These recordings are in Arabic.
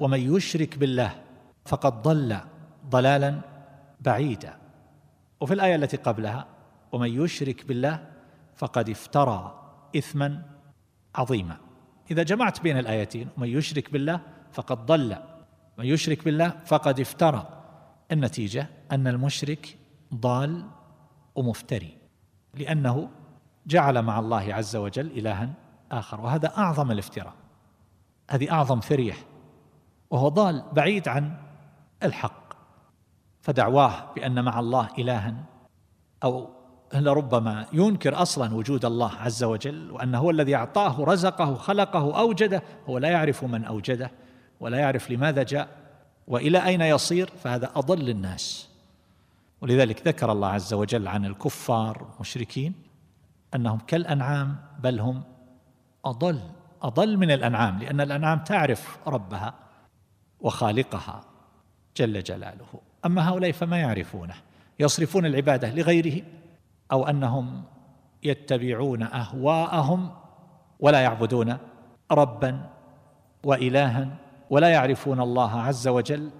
ومن يشرك بالله فقد ضل ضلالا بعيدا. وفي الآية التي قبلها ومن يشرك بالله فقد افترى اثما عظيما. إذا جمعت بين الآيتين ومن يشرك بالله فقد ضل من يشرك بالله فقد افترى النتيجة أن المشرك ضال ومفتري لأنه جعل مع الله عز وجل الها آخر. وهذا أعظم الافتراء. هذه أعظم فريه وهو ضال بعيد عن الحق فدعواه بأن مع الله الها أو لربما ينكر أصلا وجود الله عز وجل وأنه هو الذي أعطاه رزقه خلقه أوجده هو لا يعرف من أوجده ولا يعرف لماذا جاء وإلى أين يصير فهذا أضل الناس. ولذلك ذكر الله عز وجل عن الكفار والمشركين أنهم كالأنعام بل هم أضل أضل من الأنعام لأن الأنعام تعرف ربها. وخالقها جل جلاله. أما هؤلاء فما يعرفونه؟ يصرفون العبادة لغيره أو أنهم يتبعون أهواءهم ولا يعبدون ربا والها ولا يعرفون الله عز وجل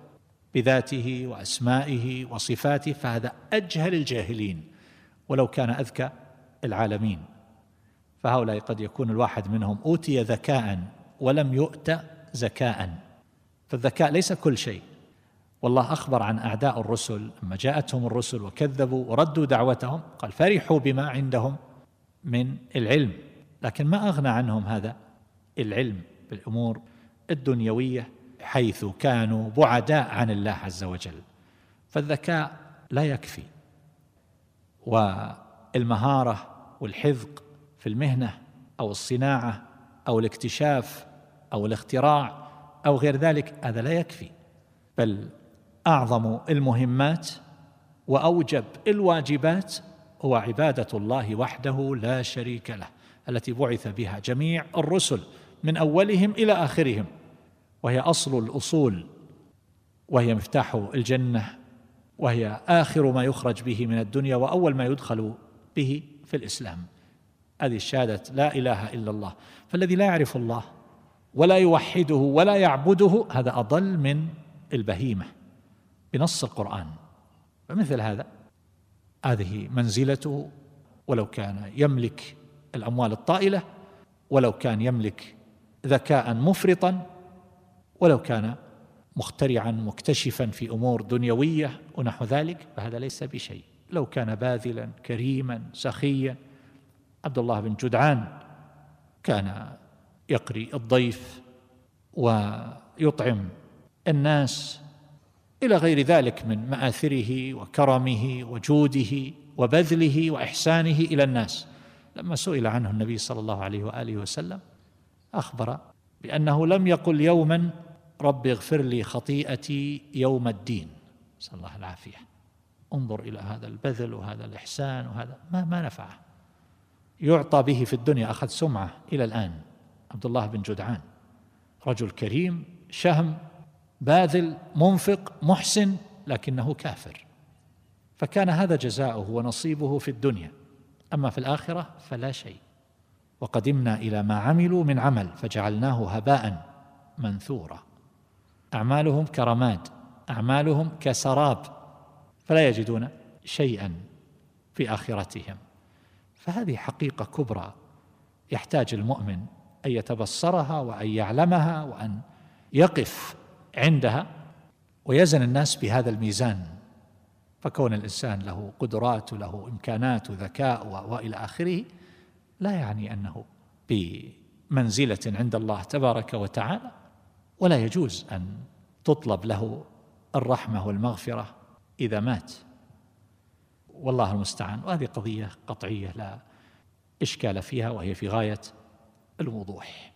بذاته وأسمائه وصفاته فهذا أجهل الجاهلين ولو كان أذكى العالمين. فهؤلاء قد يكون الواحد منهم أوتي ذكاء ولم يؤت زكاء فالذكاء ليس كل شيء. والله أخبر عن أعداء الرسل لما جاءتهم الرسل وكذبوا وردوا دعوتهم قال فرحوا بما عندهم من العلم. لكن ما أغنى عنهم هذا؟ العلم بالأمور الدنيوية حيث كانوا بعداء عن الله عز وجل. فالذكاء لا يكفي. والمهارة والحذق في المهنة أو الصناعة أو الاكتشاف أو الاختراع أو غير ذلك هذا لا يكفي. بل أعظم المهمات وأوجب الواجبات هو عبادة الله وحده لا شريك له التي بعث بها جميع الرسل من أولهم إلى آخرهم وهي أصل الأصول وهي مفتاح الجنة وهي آخر ما يخرج به من الدنيا وأول ما يدخل به في الإسلام. هذه الشهادة لا إله إلا الله. فالذي لا يعرف الله ولا يوحده ولا يعبده هذا أضل من البهيمة بنص القرآن. فمثل هذا هذه منزلته ولو كان يملك الأموال الطائلة ولو كان يملك ذكاء مفرطا ولو كان مخترعا مكتشفا في أمور دنيوية ونحو ذلك فهذا ليس بشيء. لو كان باذلا كريما سخيا عبد الله بن جدعان كان يقري الضيف ويطعم الناس إلى غير ذلك من مآثره وكرمه وجوده وبذله وإحسانه إلى الناس. لما سئل عنه النبي صلى الله عليه وآله وسلم أخبر بأنه لم يقل يوما رب اغفر لي خطيئتي يوم الدين. نسأل الله العافية. انظر إلى هذا البذل وهذا الإحسان وهذا ما ما نفعه. يعطى به في الدنيا أخذ سمعة إلى الآن. عبد الله بن جدعان. رجل كريم شهم باذل منفق محسن لكنه كافر. فكان هذا جزاؤه ونصيبه في الدنيا. أما في الآخرة فلا شيء. وقدمنا إلى ما عملوا من عمل فجعلناه هباء منثورا. أعمالهم كرماد أعمالهم كسراب فلا يجدون شيئا في آخرتهم. فهذه حقيقة كبرى يحتاج المؤمن أن يتبصرها وأن يعلمها وأن يقف عندها ويزن الناس بهذا الميزان. فكون الإنسان له قدرات وله إمكانات وذكاء وإلى آخره لا يعني أنه بمنزلة عند الله تبارك وتعالى ولا يجوز أن تطلب له الرحمة والمغفرة إذا مات. والله المستعان. وهذه قضية قطعية لا إشكال فيها وهي في غاية الوضوح.